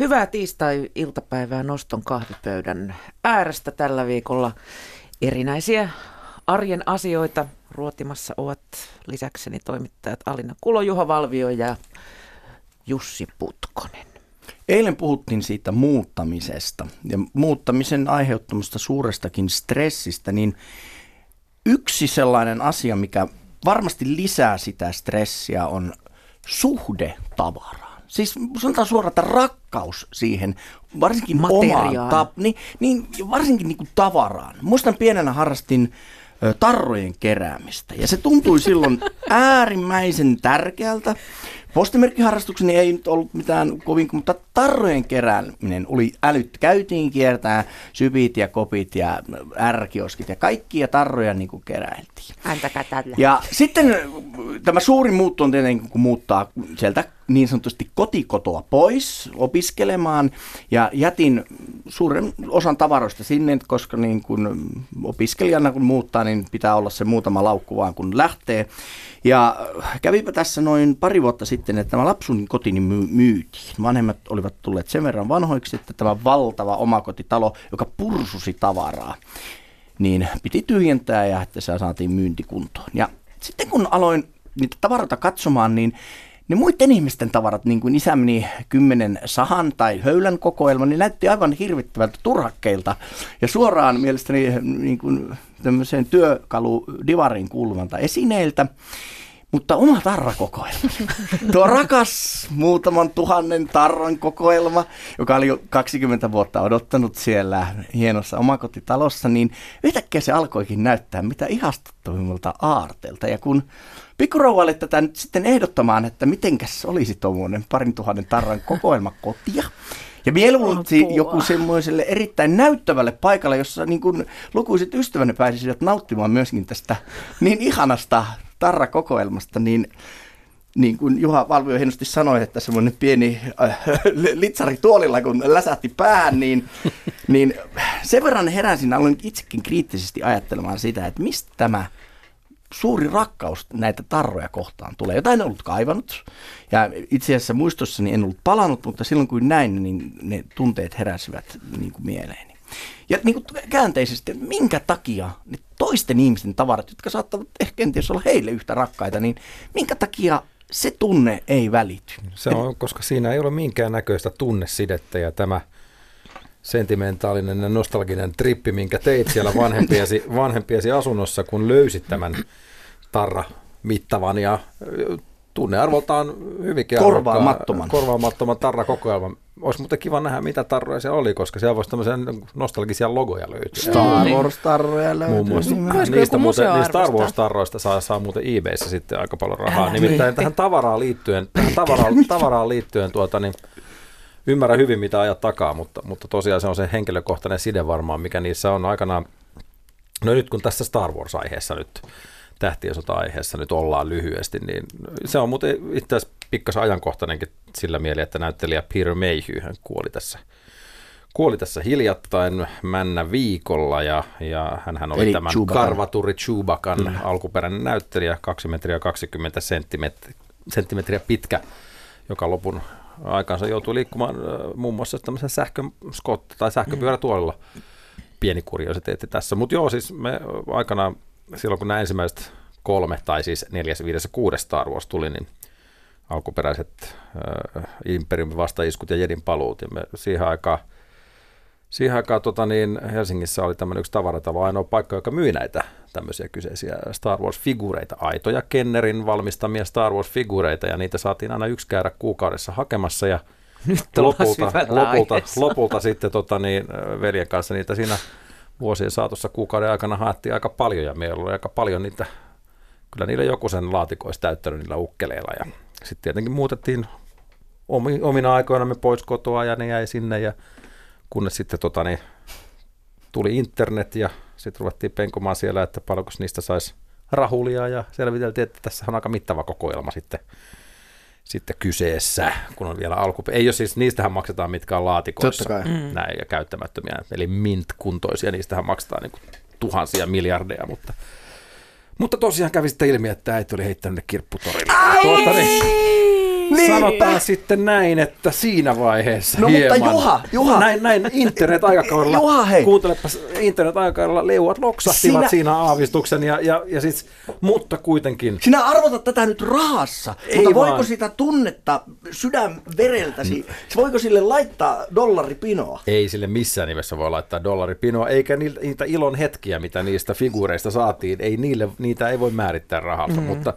Hyvää tiistai-iltapäivää Noston kahvipöydän äärestä tällä viikolla. Erinäisiä arjen asioita ruotimassa ovat lisäkseni toimittajat Alina Kulo, Juha Valvio ja Jussi Putkonen. Eilen puhuttiin siitä muuttamisesta ja muuttamisen aiheuttamasta suurestakin stressistä, niin yksi sellainen asia, mikä varmasti lisää sitä stressiä, on suhde tavaraan. Siis sanotaan suoraan, että rakkaus siihen, varsinkin omaan, ta- niin, niin, varsinkin niin kuin tavaraan. Muistan pienenä harrastin tarrojen keräämistä. Ja se tuntui silloin äärimmäisen tärkeältä. Postimerkkiharrastukseni ei nyt ollut mitään kovin, mutta tarrojen kerääminen oli älyt. Käytiin kiertää sypit ja kopit ja ärkioskit ja kaikkia tarroja niin kuin keräiltiin. Antakaa tällä. Ja sitten tämä suuri muutto on tietenkin, kun muuttaa sieltä niin sanotusti kotikotoa pois opiskelemaan ja jätin suuren osan tavaroista sinne, koska niin kun opiskelijana kun muuttaa, niin pitää olla se muutama laukku vaan kun lähtee. Ja kävipä tässä noin pari vuotta sitten, että tämä lapsun kotini my- myytiin. Vanhemmat olivat tulleet sen verran vanhoiksi, että tämä valtava omakotitalo, joka pursusi tavaraa, niin piti tyhjentää ja että se saatiin myyntikuntoon. Ja sitten kun aloin niitä tavaroita katsomaan, niin ne muiden ihmisten tavarat, niin kuin isä meni kymmenen sahan tai höylän kokoelma, niin näytti aivan hirvittävältä turhakkeilta ja suoraan mielestäni niin kuin tämmöiseen työkalu divariin kuuluvalta esineiltä. Mutta oma tarrakokoelma. Tuo rakas muutaman tuhannen tarran kokoelma, joka oli jo 20 vuotta odottanut siellä hienossa omakotitalossa, niin yhtäkkiä se alkoikin näyttää mitä ihastuttavimmalta aarteelta. Ja kun pikkurouvalle tätä nyt sitten ehdottamaan, että mitenkäs olisi tuommoinen parin tuhannen tarran kokoelma kotia, ja mieluusti joku semmoiselle erittäin näyttävälle paikalle, jossa niin kuin lukuiset ystävänne pääsisivät nauttimaan myöskin tästä niin ihanasta tarrakokoelmasta, niin niin kuin Juha Valvio hienosti sanoi, että semmoinen pieni äh, litsari tuolilla, kun läsähti pään, niin, niin sen verran heräsin, aloin itsekin kriittisesti ajattelemaan sitä, että mistä tämä suuri rakkaus näitä tarroja kohtaan tulee. Jotain en ollut kaivannut ja itse asiassa muistossani en ollut palannut, mutta silloin kun näin, niin ne tunteet heräsivät niin kuin mieleeni. Ja niin kuin käänteisesti, että minkä takia ne toisten ihmisten tavarat, jotka saattavat ehkä kenties olla heille yhtä rakkaita, niin minkä takia se tunne ei välity? Se on, koska siinä ei ole minkään näköistä tunnesidettä ja tämä sentimentaalinen ja nostalginen trippi, minkä teit siellä vanhempiesi, vanhempiesi asunnossa, kun löysit tämän tarra mittavan ja tunnearvoltaan hyvinkin korvaamattoman. korvaamattoman tarrakokoelman. Olisi muuten kiva nähdä, mitä tarroja se oli, koska siellä voisi tämmöisiä nostalgisia logoja löytyä. Star Wars-tarroja löytyy. Muun muassa. Niistä, muuten, niistä Star Wars-tarroista saa, saa muuten eBayssä sitten aika paljon rahaa. Älä Nimittäin niin. tähän tavaraan liittyen, tähän tavaraan, tavaraan liittyen tuota, niin ymmärrän hyvin, mitä ajat takaa, mutta, mutta tosiaan se on se henkilökohtainen side varmaan, mikä niissä on aikanaan. No nyt kun tässä Star Wars-aiheessa nyt tähtien sota-aiheessa nyt ollaan lyhyesti, niin se on muuten itse asiassa pikkasen ajankohtainenkin sillä mieli, että näyttelijä Peter Mayhew hän kuoli tässä kuoli tässä hiljattain männä viikolla ja, ja hän oli Eli tämän Chewbacca. karvaturi Chewbacan mm. alkuperäinen näyttelijä, 2 metriä 20 senttimetriä, senttimetriä pitkä, joka lopun aikansa joutui liikkumaan muun muassa tämmöisen sähkön tai sähköpyörätuolilla. Pieni kuriositeetti tässä, mutta joo, siis me aikanaan silloin kun nämä ensimmäiset kolme, tai siis neljäs, viides ja kuudes Star Wars tuli, niin alkuperäiset äh, Imperiumin vastaiskut ja Jedin paluut, ja me siihen aikaan Siihen aikaan tota, niin Helsingissä oli tämmöinen yksi tavaratalo, ainoa paikka, joka myi näitä tämmöisiä kyseisiä Star Wars-figureita, aitoja Kennerin valmistamia Star Wars-figureita, ja niitä saatiin aina yksi käydä kuukaudessa hakemassa, ja Nyt lopulta, lopulta, lopulta sitten tota, niin, veljen kanssa niitä siinä vuosien saatossa kuukauden aikana haettiin aika paljon ja meillä oli aika paljon niitä, kyllä niillä joku sen laatikoista täyttänyt niillä ukkeleilla. Ja sitten tietenkin muutettiin omina aikoina me pois kotoa ja ne jäi sinne ja kunnes sitten tota, niin, tuli internet ja sitten ruvettiin penkomaan siellä, että paljonko niistä saisi rahulia ja selviteltiin, että tässä on aika mittava kokoelma sitten sitten kyseessä, kun on vielä alku. Ei ole siis, niistähän maksetaan mitkä on laatikoissa. Totta kai. Mm. Näin, ja käyttämättömiä, eli mint-kuntoisia, niistähän maksetaan niin kuin tuhansia miljardeja, mutta, mutta tosiaan kävi sitten ilmi, että äiti oli heittänyt ne kirpputorille. Ai! Tuota, niin, Niin. Sanotaan sitten näin, että siinä vaiheessa No hieman. mutta Juha, Juha. Näin, näin internet-aikakaudella, Juha, hei. kuuntelepas internet-aikakaudella leuat loksahtivat Sinä- siinä aavistuksen, ja, ja, ja siis, mutta kuitenkin. Sinä arvotat tätä nyt rahassa, Ei mutta voiko vaan. sitä tunnetta sydänvereltäsi, voiko sille laittaa dollaripinoa? Ei sille missään nimessä voi laittaa dollaripinoa, eikä niitä, niitä ilon hetkiä, mitä niistä figuureista saatiin, ei niille, niitä ei voi määrittää rahalla, mm. mutta...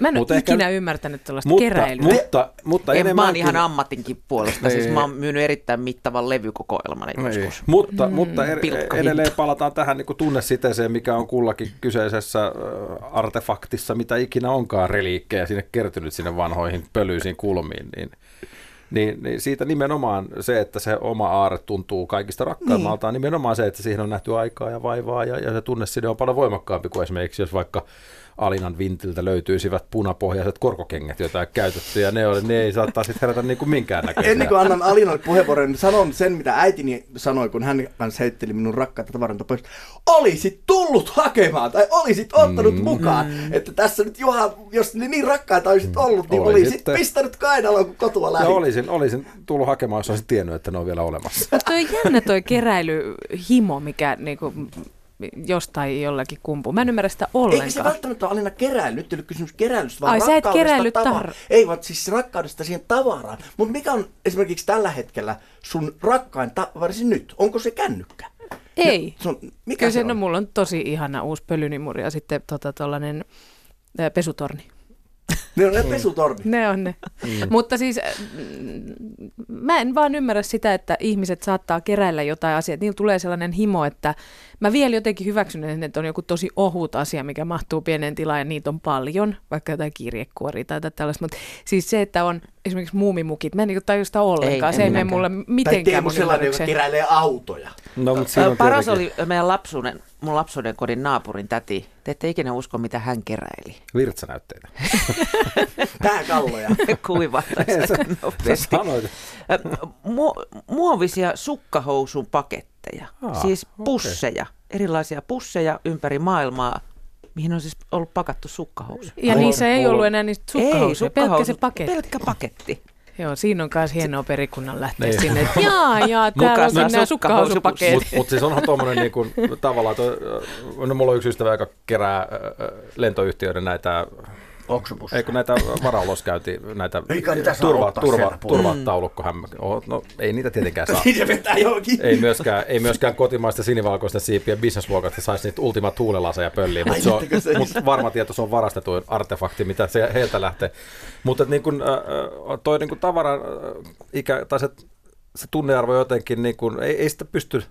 Mä en mutta ole ehkä- ikinä ymmärtänyt tällaista mutta, keräilyä. mutta, mutta En, mä oon enemmänkin... ihan ammatinkin puolesta. Siis mä oon myynyt erittäin mittavan levykokoelman Ei. joskus. Mutta, mm, mutta er, edelleen palataan tähän niin tunnesiteeseen, mikä on kullakin kyseisessä artefaktissa, mitä ikinä onkaan reliikkejä sinne kertynyt sinne vanhoihin pölyisiin kulmiin, niin, niin, niin siitä nimenomaan se, että se oma aare tuntuu kaikista rakkaimmalta, niin. nimenomaan se, että siihen on nähty aikaa ja vaivaa ja, ja se tunneside on paljon voimakkaampi kuin esimerkiksi jos vaikka Alinan vintiltä löytyisivät punapohjaiset korkokengät, joita ei käytetty, ja ne, oli, ne ei saattaa sitten herätä niin kuin minkäännäköisiä. Ennen kuin annan Alinalle puheenvuoron, niin sanon sen, mitä äitini sanoi, kun hän kanssa heitteli minun rakkaita tavaroita pois. Olisit tullut hakemaan tai olisit ottanut mm. mukaan. Että tässä nyt Juha, jos ne niin rakkaita olisit ollut, niin Olisit. olisit pistänyt kainaloon, kun kotua lähi. Olisin, olisin tullut hakemaan, jos olisin tiennyt, että ne on vielä olemassa. Mutta toi jännä toi keräilyhimo, mikä niinku, jostain jollakin kumpuu. Mä en ymmärrä sitä Eikä se ollenkaan. välttämättä ole Alina keräily. Nyt ei ole kysymys keräilystä, vaan Ai, sä et rakkaudesta keräillyt tavara- tar- Ei, vaan siis rakkaudesta siihen tavaraan. Mutta mikä on esimerkiksi tällä hetkellä sun rakkain tavarasi nyt? Onko se kännykkä? Ei. Se on, mikä Kyllä se se, no, on? mulla on tosi ihana uusi pölynimuri ja sitten tota, tollanen, ää, pesutorni. Ne on ne pesutorni. Ne on ne. Mm. Mutta siis mm, mä en vaan ymmärrä sitä, että ihmiset saattaa keräillä jotain asiaa. Niillä tulee sellainen himo, että mä vielä jotenkin hyväksyn, että on joku tosi ohut asia, mikä mahtuu pieneen tilaan ja niitä on paljon, vaikka jotain kirjekuoria tai jotain tällaista. Mutta siis se, että on esimerkiksi muumimukit, mä en niin taju sitä ollenkaan. Ei, se ei en mene mulle Tai mitenkään Teemu mun sellainen, joka keräilee autoja. No, mutta Paras oli meidän lapsuuden, mun lapsuuden kodin naapurin täti. Te ette ikinä usko, mitä hän keräili. Virtsanäytteitä. Pääkalloja. Kuiva. Sanoit. Mu- muovisia sukkahousun paketteja, Aa, siis pusseja, erilaisia pusseja ympäri maailmaa, mihin on siis ollut pakattu sukkahousu. Ja niissä ei ollut enää niistä sukkahousuja, pelkkä se paketti. Pelkkä paketti. Joo, siinä on myös hienoa perikunnan lähteä Niin. sinne, että jaa, jaa, täällä nämä nämä sukkahousupussit. sukkahousupaketit. Mutta mut siis onhan tuommoinen niinku, tavallaan, toi, no mulla on yksi ystävä, joka kerää ö, ö, lentoyhtiöiden näitä, Oksupus. ei kun näitä varauloskäynti, näitä Eikä niitä saa turva, turva. Oh, no ei niitä tietenkään saa. Se vetää johonkin. Ei myöskään, ei myöskään kotimaista sinivalkoista siipiä bisnesluokasta saisi niitä ultima tuulelaseja pölliä, mutta se on, ettekö se- mut varma tieto se on varastetuin artefakti, mitä se heiltä lähtee. Mutta niin kun, äh, äh, toi niin kun tavaran äh, ikä, tai se, se tunnearvo jotenkin, niin kun, ei, ei sitä pysty,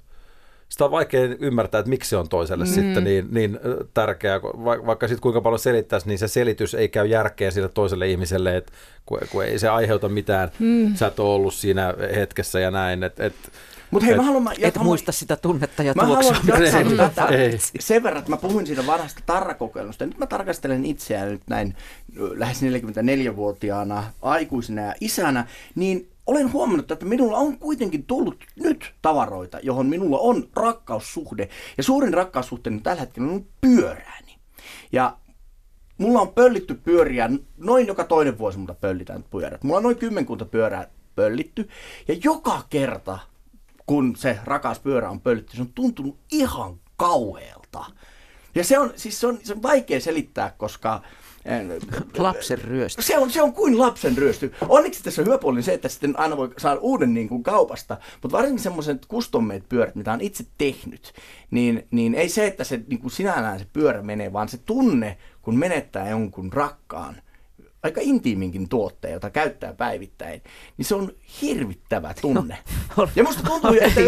sitä on vaikea ymmärtää, että miksi se on toiselle mm. sitten niin, niin tärkeää, va, vaikka sitten kuinka paljon selittäisi, niin se selitys ei käy järkeen sille toiselle ihmiselle, että kun, kun ei se aiheuta mitään, mm. sä et ole ollut siinä hetkessä ja näin, että et, Mutta hei, Et- mä haluan... Mä, Et jatkan- muista sitä tunnetta ja ei. sen verran, että mä puhuin siitä vanhasta tarrakokeilusta. Nyt mä tarkastelen itseään nyt näin lähes 44-vuotiaana aikuisena ja isänä, niin olen huomannut, että minulla on kuitenkin tullut nyt tavaroita, johon minulla on rakkaussuhde. Ja suurin rakkaussuhteeni tällä hetkellä on pyörääni. Ja mulla on pöllitty pyöriä, noin joka toinen vuosi multa pöllitään pyörät. Mulla on noin kymmenkunta pyörää pöllitty. Ja joka kerta, kun se rakas pyörä on pöllitty, se on tuntunut ihan kauhealta. Ja se on, siis se on, se on vaikea selittää, koska Lapsen ryöstö. se on, se on kuin lapsen ryösty. Onneksi tässä on hyvä puoli se, että sitten aina voi saada uuden niin kuin kaupasta, mutta varsinkin semmoiset custom made pyörät, mitä on itse tehnyt, niin, niin ei se, että se niin kuin sinällään se pyörä menee, vaan se tunne, kun menettää jonkun rakkaan, aika intiiminkin tuotteen, jota käyttää päivittäin, niin se on hirvittävä tunne. Olen- Ja musta tuntuu, että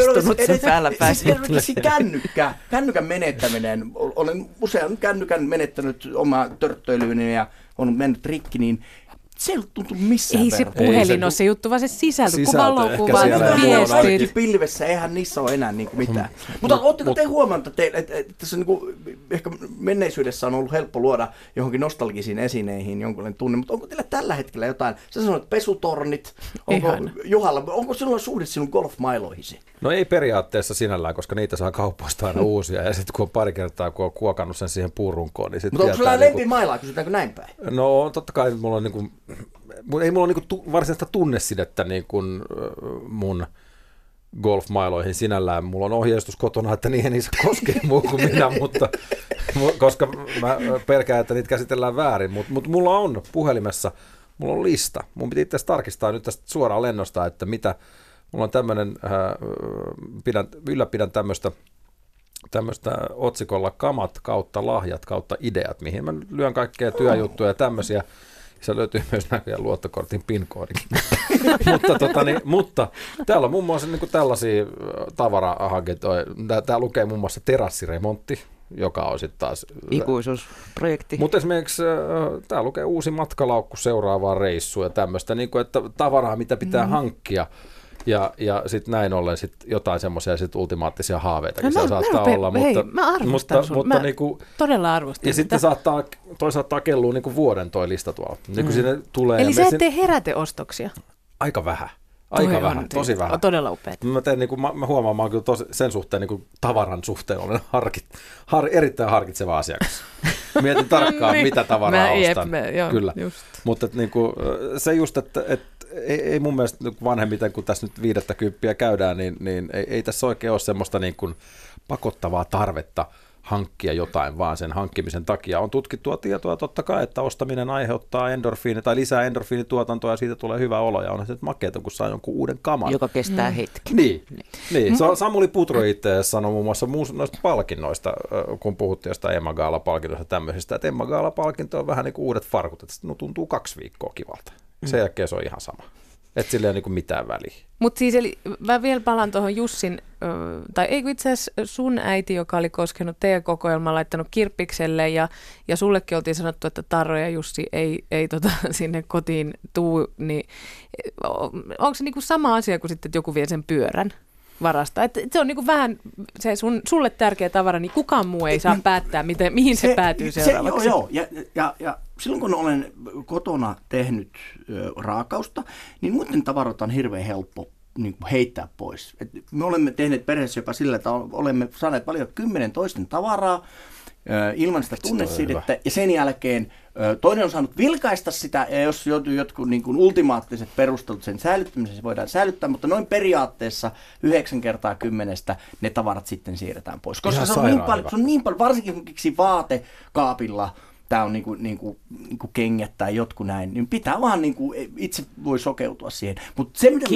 sen päällä siis esimerkiksi kännykkä, kännykän menettäminen, olen usean kännykän menettänyt omaa törttöilyyni ja on mennyt rikki, niin se ei tuntunut missään Ei se verran. Ei puhelin se- ole se juttu, vaan se sisältö, Sisältö kaikki viestit. pilvessä, eihän niissä ole enää niin kuin mitään. Mutta oletteko te huomannut, että, te, että, että tässä niin kuin, ehkä menneisyydessä on ollut helppo luoda johonkin nostalgisiin esineihin jonkunlainen tunne, mutta onko teillä tällä hetkellä jotain, sä sanoit pesutornit, onko. Juhalla, onko sinulla suhde sinun golfmailoihisi? No ei periaatteessa sinällään, koska niitä saa kaupoista aina uusia. Ja sitten kun on pari kertaa, kun on kuokannut sen siihen puurunkoon, niin sitten Mutta onko sulla lempimailaa, kysytäänkö näin päin? No totta kai mulla on niin kuin ei mulla ole niin kuin, varsinaista tunnesidettä niin kuin, mun golfmailoihin sinällään. Mulla on ohjeistus kotona, että niihin ei saa koskea muu kuin minä, mutta, koska mä pelkään, että niitä käsitellään väärin. Mutta mut mulla on puhelimessa, mulla on lista. Mun piti itse tarkistaa nyt tästä suoraan lennosta, että mitä, mulla on tämmöinen, äh, pidän, ylläpidän tämmöistä tämmöistä otsikolla kamat kautta lahjat kautta ideat, mihin mä lyön kaikkea työjuttuja ja tämmöisiä. Se löytyy myös näköjään luottokortin PIN-koodikin. mutta, tota, niin, mutta täällä on muun muassa niin kuin tällaisia tavarahankintoja. Tää lukee muun muassa terassiremontti, joka on sitten taas... Ikuisuusprojekti. Mutta esimerkiksi äh, täällä lukee uusi matkalaukku seuraavaan reissuun ja tämmöistä, niin kuin, että tavaraa, mitä pitää mm. hankkia. Ja, ja sitten näin ollen sit jotain semmoisia sit ultimaattisia haaveita no, saattaa mä olla. Hei, mutta, mä arvostan mutta, mutta mä niinku, todella arvostan Ja sitä. sitten saattaa toisaalta takellua niinku vuoden toi lista tuolla. Niin mm. sinne tulee Eli sä et tee heräteostoksia? Aika vähän. Aika Toi vähän, on, tosi vähän. On todella upeat. Mä, teen, niin kuin, mä, mä huomaan, mä kyllä tosi, sen suhteen niin kuin tavaran suhteen olen harkit, har, erittäin harkitseva asiakas. Mietin tarkkaan, niin. mitä tavaraa mä, ostan. Jep, me, joo, kyllä. Just. Mutta niin kuin, se just, että, että ei, ei mun mielestä vanhemmiten, kun tässä nyt viidettä kymppiä käydään, niin, niin ei, ei tässä oikein ole semmoista niin kuin pakottavaa tarvetta hankkia jotain vaan sen hankkimisen takia. On tutkittua tietoa totta kai, että ostaminen aiheuttaa endorfiini tai lisää endorfiinituotantoa ja siitä tulee hyvä olo ja on se makeeta, kun saa jonkun uuden kaman. Joka kestää mm. hetki. Niin, niin. niin. Mm. Samuli Putro itse sanoi muun muassa noista palkinnoista, kun puhuttiin jostain Emma Gaala-palkinnoista tämmöisistä, että Emma Gaala-palkinto on vähän niin kuin uudet farkut, että no tuntuu kaksi viikkoa kivalta. Sen jälkeen se on ihan sama. Että sillä ei ole niin mitään väliä. Mutta siis eli mä vielä palaan tuohon Jussin, tai ei itse asiassa sun äiti, joka oli koskenut teidän kokoelmaa, laittanut kirppikselle ja, ja sullekin oltiin sanottu, että Tarro ja Jussi ei, ei tota, sinne kotiin tuu, niin onko se niinku sama asia kuin sitten, että joku vie sen pyörän? varasta. Et se on niinku vähän se sun, sulle tärkeä tavara, niin kukaan muu ei saa päättää, miten, mihin se, se päätyy seuraavaksi. Se, joo, joo. Ja, ja, ja silloin kun olen kotona tehnyt raakausta, niin muiden tavaroita on hirveän helppo niin kuin heittää pois. Et me olemme tehneet perheessä jopa sillä, että olemme saaneet paljon kymmenen toisten tavaraa, ilman sitä tunnesidettä. Ja sen jälkeen toinen on saanut vilkaista sitä, ja jos jotkut niin kuin ultimaattiset perustelut sen säilyttämiseen, se voidaan säilyttää, mutta noin periaatteessa yhdeksän kertaa kymmenestä ne tavarat sitten siirretään pois. Koska se on, niin paljon, se on niin paljon, varsinkin vaatekaapilla, tämä on niinku, niinku, niinku kengät tai jotkut näin, niin pitää vaan niinku, itse voi sokeutua siihen. Mutta se, mitä se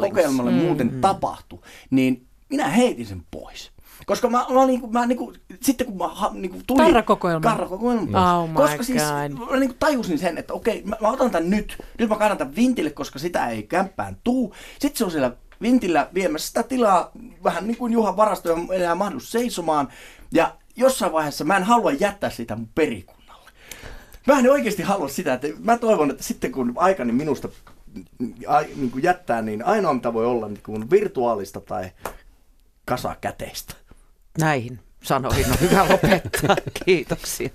kokeilmalle mm, muuten mm. tapahtui, niin minä heitin sen pois. Koska mä, mä, niinku, mä niinku, sitten kun mä niinku, tulin... Tarrakokoelma. Tarrakokoelma. Oh koska siis mä niinku tajusin sen, että okei, mä, mä otan tämän nyt. Nyt mä kannan tämän vintille, koska sitä ei kämppään tuu. Sitten se on siellä vintillä viemässä sitä tilaa, vähän niin kuin Juhan varasto, johon enää mahdollisuus seisomaan. Ja jossain vaiheessa mä en halua jättää sitä mun perikunnalle. Mä en oikeasti halua sitä, että mä toivon, että sitten kun aikani minusta niin kuin jättää, niin ainoa mitä voi olla niin kuin virtuaalista tai kasakäteistä. Näihin sanoihin on hyvä lopettaa. Kiitoksia.